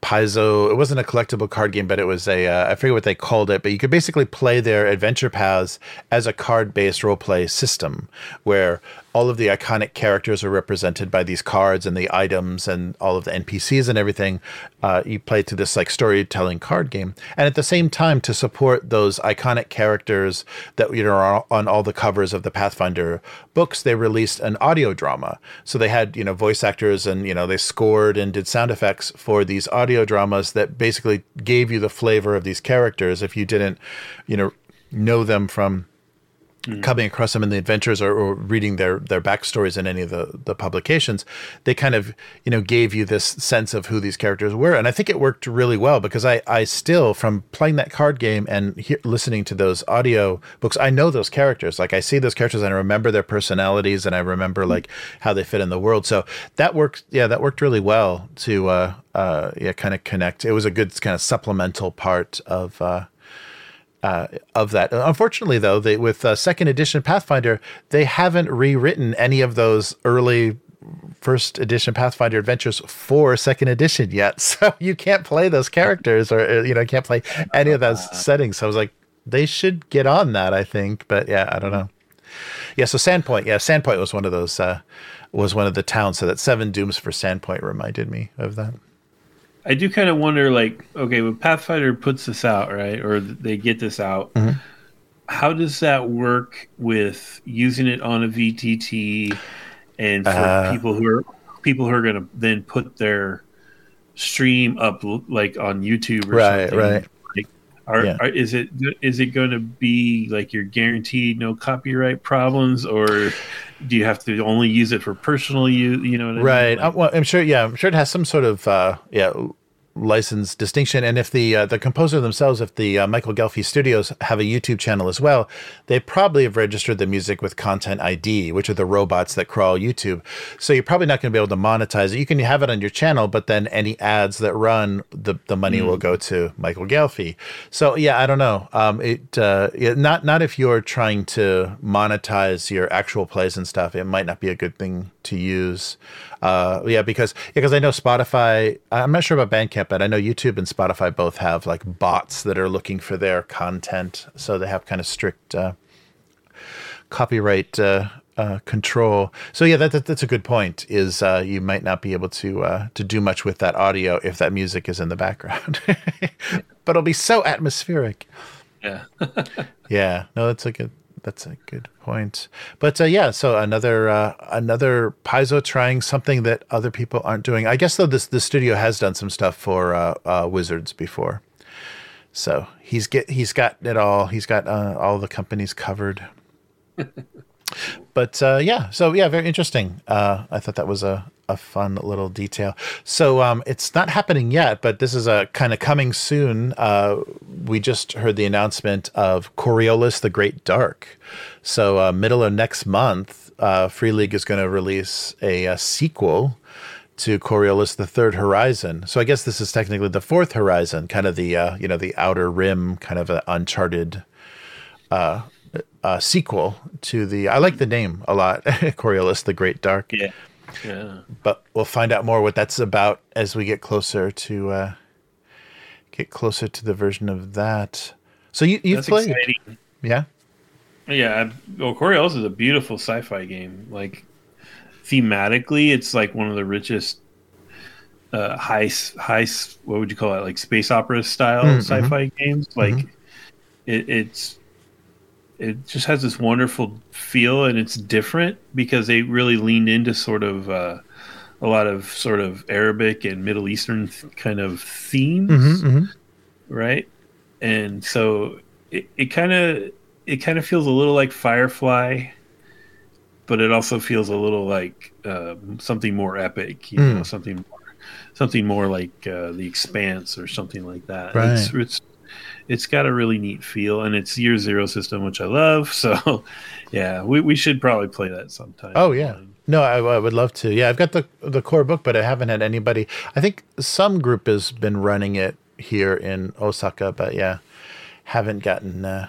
Paizo. It wasn't a collectible card game, but it was a. Uh, I forget what they called it, but you could basically play their adventure paths as a card based role play system where all of the iconic characters are represented by these cards and the items and all of the NPCs and everything. Uh, you play to this like storytelling card game, and at the same time to support those iconic characters that you know are on all the covers of the Pathfinder books, they released an audio drama. So they had you know voice actors and you know they scored and did sound effects for these audio dramas that basically gave you the flavor of these characters if you didn't you know know them from mm. coming across them in the adventures or, or, reading their their backstories in any of the the publications, they kind of you know gave you this sense of who these characters were, and I think it worked really well because I I still from playing that card game and he- listening to those audio books, I know those characters. Like I see those characters and I remember their personalities and I remember mm. like how they fit in the world. So that worked. Yeah, that worked really well to uh uh yeah kind of connect. It was a good kind of supplemental part of. uh uh, of that. Unfortunately, though, they, with uh, second edition Pathfinder, they haven't rewritten any of those early first edition Pathfinder adventures for second edition yet. So you can't play those characters or, uh, you know, can't play any of those settings. So I was like, they should get on that, I think. But yeah, I don't know. Yeah, so Sandpoint, yeah, Sandpoint was one of those, uh, was one of the towns. So that Seven Dooms for Sandpoint reminded me of that. I do kind of wonder, like, okay, when Pathfinder puts this out, right, or they get this out, mm-hmm. how does that work with using it on a VTT, and for uh, people who are people who are going to then put their stream up, like on YouTube, or right, something? right. Like, are, yeah. are, is it is it going to be like you're guaranteed no copyright problems, or do you have to only use it for personal use? You know, right? I mean? like, uh, well, I'm sure. Yeah, I'm sure it has some sort of uh, yeah license distinction. And if the uh, the composer themselves, if the uh, Michael Ghelfi Studios have a YouTube channel as well, they probably have registered the music with Content ID, which are the robots that crawl YouTube. So you're probably not going to be able to monetize it. You can have it on your channel, but then any ads that run, the the money mm. will go to Michael Ghelfi. So yeah, I don't know. Um, it uh, yeah, not not if you're trying to monetize your actual plays and stuff. It might not be a good thing to use. Uh, yeah, because because I know Spotify. I'm not sure about Bandcamp, but I know YouTube and Spotify both have like bots that are looking for their content, so they have kind of strict uh, copyright uh, uh, control. So yeah, that, that, that's a good point. Is uh, you might not be able to uh, to do much with that audio if that music is in the background, but it'll be so atmospheric. Yeah. yeah. No, that's a good that's a good point. But uh, yeah, so another uh, another Paizo trying something that other people aren't doing. I guess though this the studio has done some stuff for uh, uh Wizards before, so he's get he's got it all. He's got uh, all the companies covered. but uh, yeah, so yeah, very interesting. I thought that was a a fun little detail. So um, it's not happening yet, but this is a kind of coming soon. Uh, we just heard the announcement of Coriolis the Great Dark. So uh, middle of next month, uh, Free League is going to release a, a, sequel to Coriolis the Third Horizon. So I guess this is technically the fourth horizon, kind of the uh, you know the outer rim, kind of an uncharted. Uh, uh, sequel to the I like the name a lot, Coriolis the Great Dark. Yeah. Yeah. But we'll find out more what that's about as we get closer to uh, get closer to the version of that. So you you played, exciting. yeah, yeah. Well, Coriolis is a beautiful sci-fi game. Like thematically, it's like one of the richest uh, high high what would you call it like space opera style mm-hmm. sci-fi games. Like mm-hmm. it, it's it just has this wonderful feel and it's different because they really leaned into sort of uh, a lot of sort of Arabic and Middle Eastern th- kind of themes, mm-hmm, mm-hmm. right? And so it kind of it kind of feels a little like Firefly, but it also feels a little like uh, something more epic, you mm. know, something more, something more like uh, The Expanse or something like that. Right. It's, it's it's got a really neat feel, and it's year zero system, which I love. So, yeah, we, we should probably play that sometime. Oh yeah, no, I, I, would love to. Yeah, I've got the the core book, but I haven't had anybody. I think some group has been running it here in Osaka, but yeah, haven't gotten uh,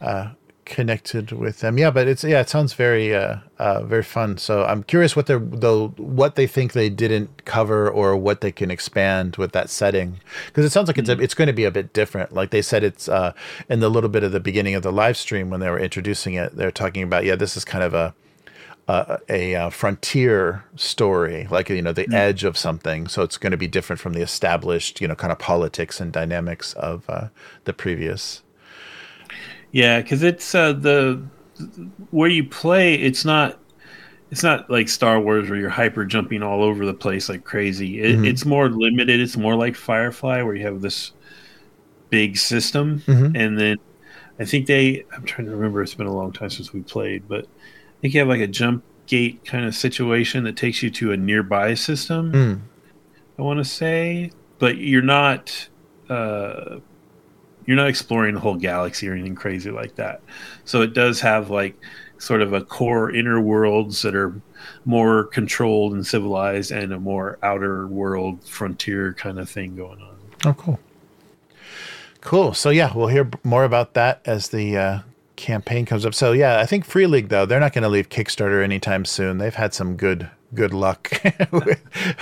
uh, connected with them. Yeah, but it's yeah, it sounds very uh, uh, very fun. So I'm curious what they're the what they think they didn't cover or what they can expand with that setting because it sounds like mm-hmm. it's a, it's going to be a bit different. Like they said, it's uh, in the little bit of the beginning of the live stream when they were introducing it, they're talking about yeah, this is kind of a uh, a, a, frontier story, like you know the mm. edge of something. So it's going to be different from the established, you know, kind of politics and dynamics of uh, the previous. Yeah, because it's uh, the where you play. It's not. It's not like Star Wars where you're hyper jumping all over the place like crazy. It, mm-hmm. It's more limited. It's more like Firefly where you have this big system, mm-hmm. and then I think they. I'm trying to remember. It's been a long time since we played, but I think you have like a jump gate kind of situation that takes you to a nearby system. Mm. I want to say, but you're not uh, you're not exploring the whole galaxy or anything crazy like that. So it does have like sort of a core inner worlds that are more controlled and civilized, and a more outer world frontier kind of thing going on. Oh, cool. Cool. So yeah, we'll hear more about that as the uh, campaign comes up. So yeah, I think Free League though they're not going to leave Kickstarter anytime soon. They've had some good good luck with,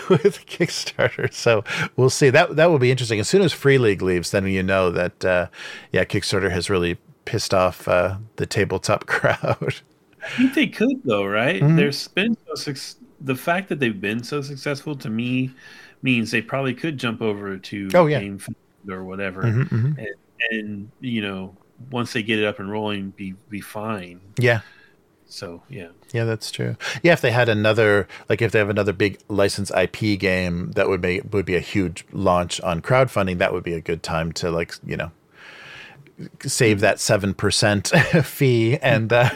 with Kickstarter, so we'll see. That that will be interesting. As soon as Free League leaves, then you know that uh, yeah, Kickstarter has really pissed off uh, the tabletop crowd. I think they could though, right? Mm-hmm. There's been so su- the fact that they've been so successful to me means they probably could jump over to oh, yeah. Game or whatever, mm-hmm, mm-hmm. And, and you know once they get it up and rolling, be be fine. Yeah. So yeah. Yeah, that's true. Yeah, if they had another, like if they have another big license IP game that would make would be a huge launch on crowdfunding, that would be a good time to like you know save that seven percent fee and uh,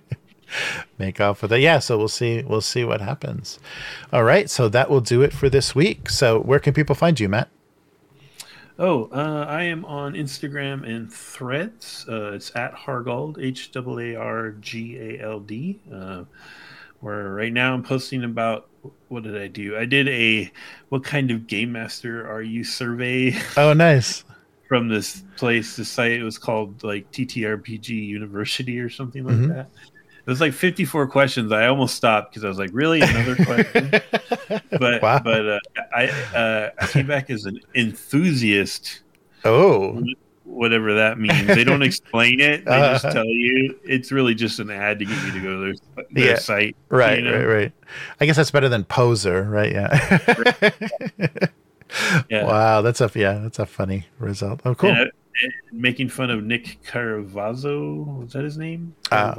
make off with it. Yeah, so we'll see. We'll see what happens. All right, so that will do it for this week. So where can people find you, Matt? Oh, uh, I am on Instagram and Threads. Uh, it's at Haargald, H A A R G A L D. Uh, where right now I'm posting about what did I do? I did a what kind of game master are you survey. Oh, nice. from this place, the site it was called like TTRPG University or something like mm-hmm. that. It was like 54 questions. I almost stopped because I was like, really another question? but wow. but uh, I uh, I came back as an enthusiast. Oh, whatever that means. They don't explain it. They uh, just tell you. It's really just an ad to get you to go to their, their yeah, site. Right, you know? right, right. I guess that's better than poser, right? Yeah. yeah. Wow, that's a yeah, that's a funny result. Oh, cool making fun of Nick Caravazzo. Was that his name? Uh,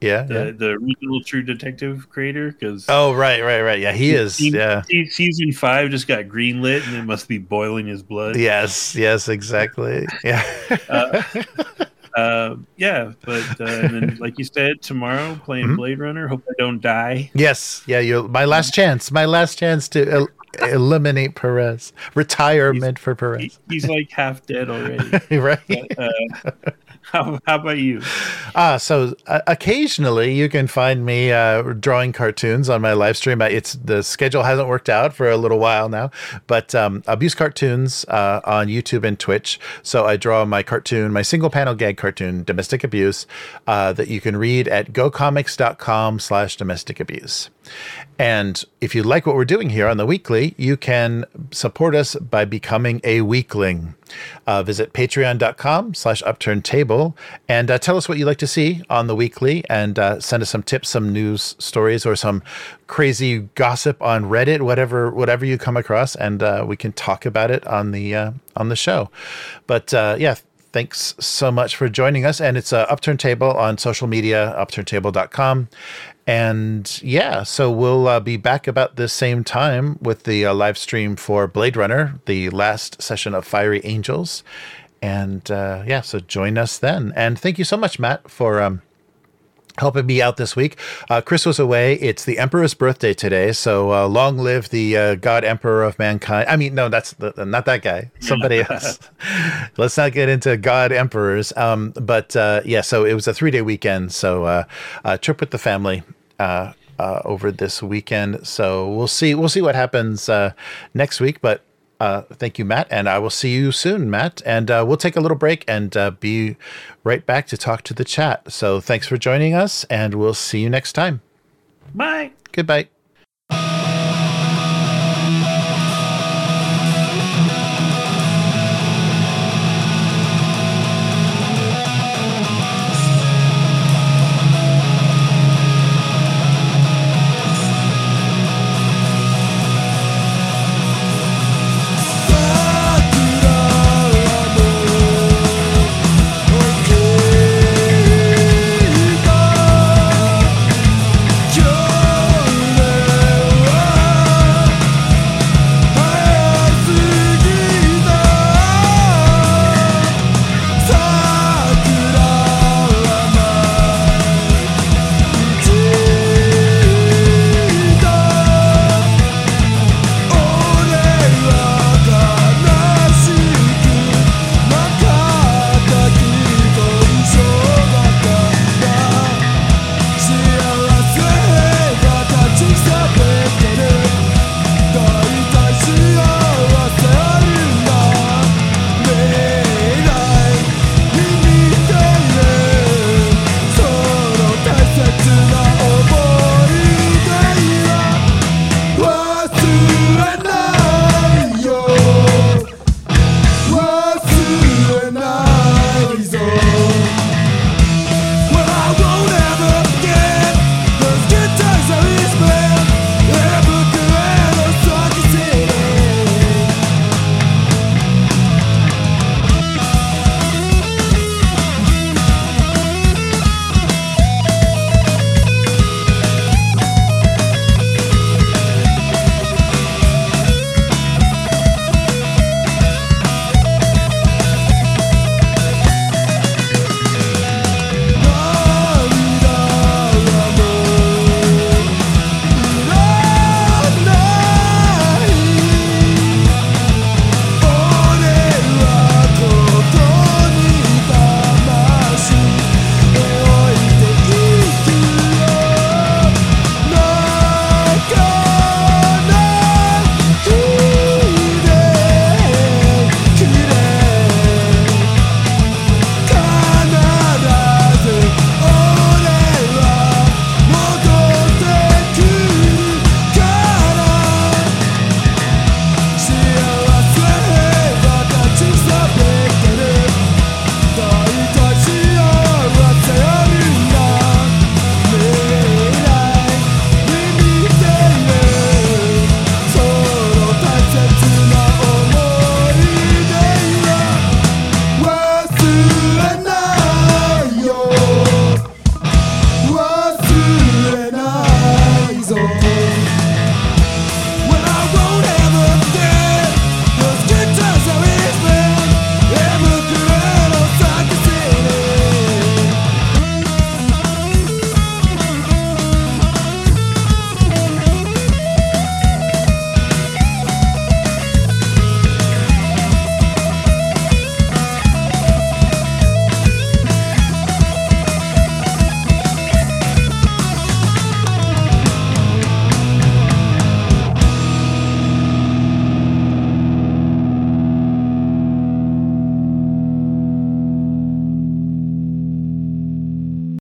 yeah, the, yeah. the original True Detective creator. Because oh, right, right, right. Yeah, he is. Season, yeah, season five just got greenlit, and it must be boiling his blood. Yes, yes, exactly. Yeah. uh, uh, yeah, but uh, and then, like you said, tomorrow playing mm-hmm. Blade Runner. Hope I don't die. Yes, yeah. You, my last chance. My last chance to eliminate Perez, retirement he's, for Perez. he's like half dead already, right? But, uh, how, how, about you? Ah, so uh, occasionally you can find me uh, drawing cartoons on my live stream. It's the schedule hasn't worked out for a little while now, but um, abuse cartoons uh, on YouTube and Twitch. So I draw my cartoon, my single panel gag cartoon, domestic abuse, uh, that you can read at gocomics.com/slash domestic abuse. And if you like what we're doing here on the weekly, you can support us by becoming a weekling. Uh, visit patreon.com slash upturned table and uh, tell us what you'd like to see on the weekly and uh, send us some tips, some news stories, or some crazy gossip on Reddit, whatever whatever you come across, and uh, we can talk about it on the uh, on the show. But uh, yeah, thanks so much for joining us. And it's uh, Upturn Table on social media, upturntable.com. And yeah, so we'll uh, be back about the same time with the uh, live stream for Blade Runner, the last session of Fiery Angels. And uh, yeah, so join us then. And thank you so much, Matt, for um, helping me out this week. Uh, Chris was away. It's the Emperor's birthday today, so uh, long live the uh, God Emperor of mankind. I mean, no, that's the, not that guy. Somebody else. Let's not get into God Emperors. Um, but uh, yeah, so it was a three day weekend. So uh, a trip with the family. Uh, over this weekend, so we'll see. We'll see what happens next week. But uh, thank you, Matt. And I will see you soon, Matt. And uh, we'll take a little break and uh, be right back to talk to the chat. So thanks for joining us, and we'll see you next time. Bye. Goodbye.